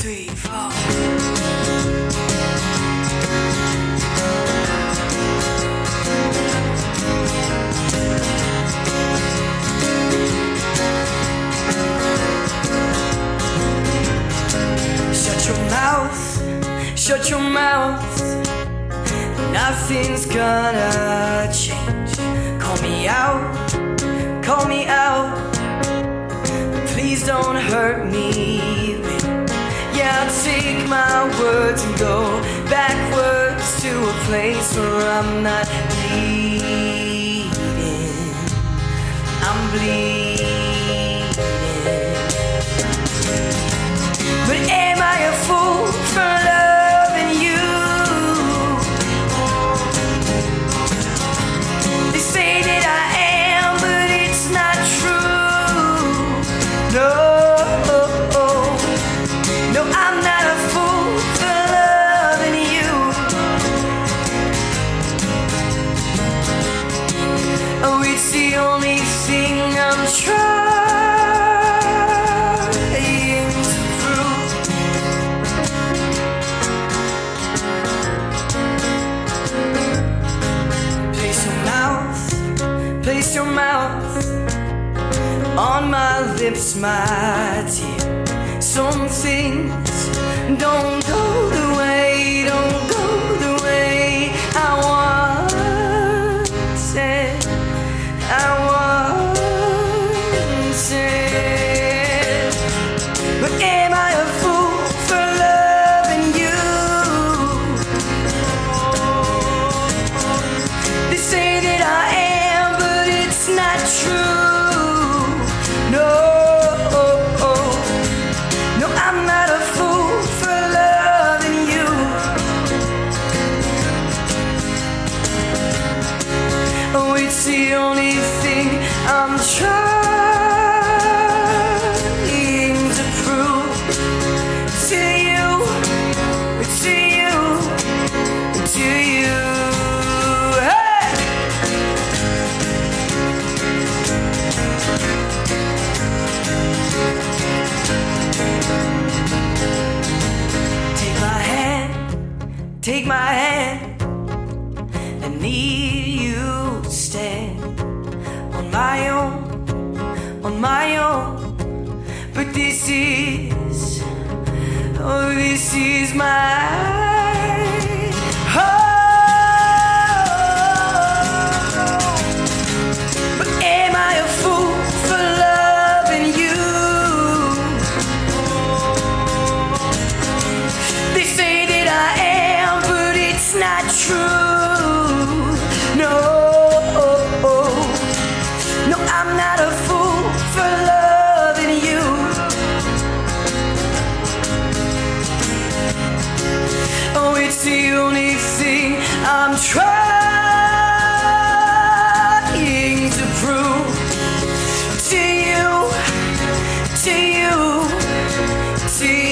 three, four. Shut your mouth, shut your mouth. Nothing's gonna change. Call me out, call me out. Words and go backwards to a place where I'm not bleeding. I'm bleeding. Place your mouth, place your mouth on my lips, my dear. Some it's the only thing I'm trying to prove to you, to you, to you. Hey! Take my hand, take my hand. I need you stand on my own, on my own. But this is, oh, this is my I'm trying to prove to you, to you, to you.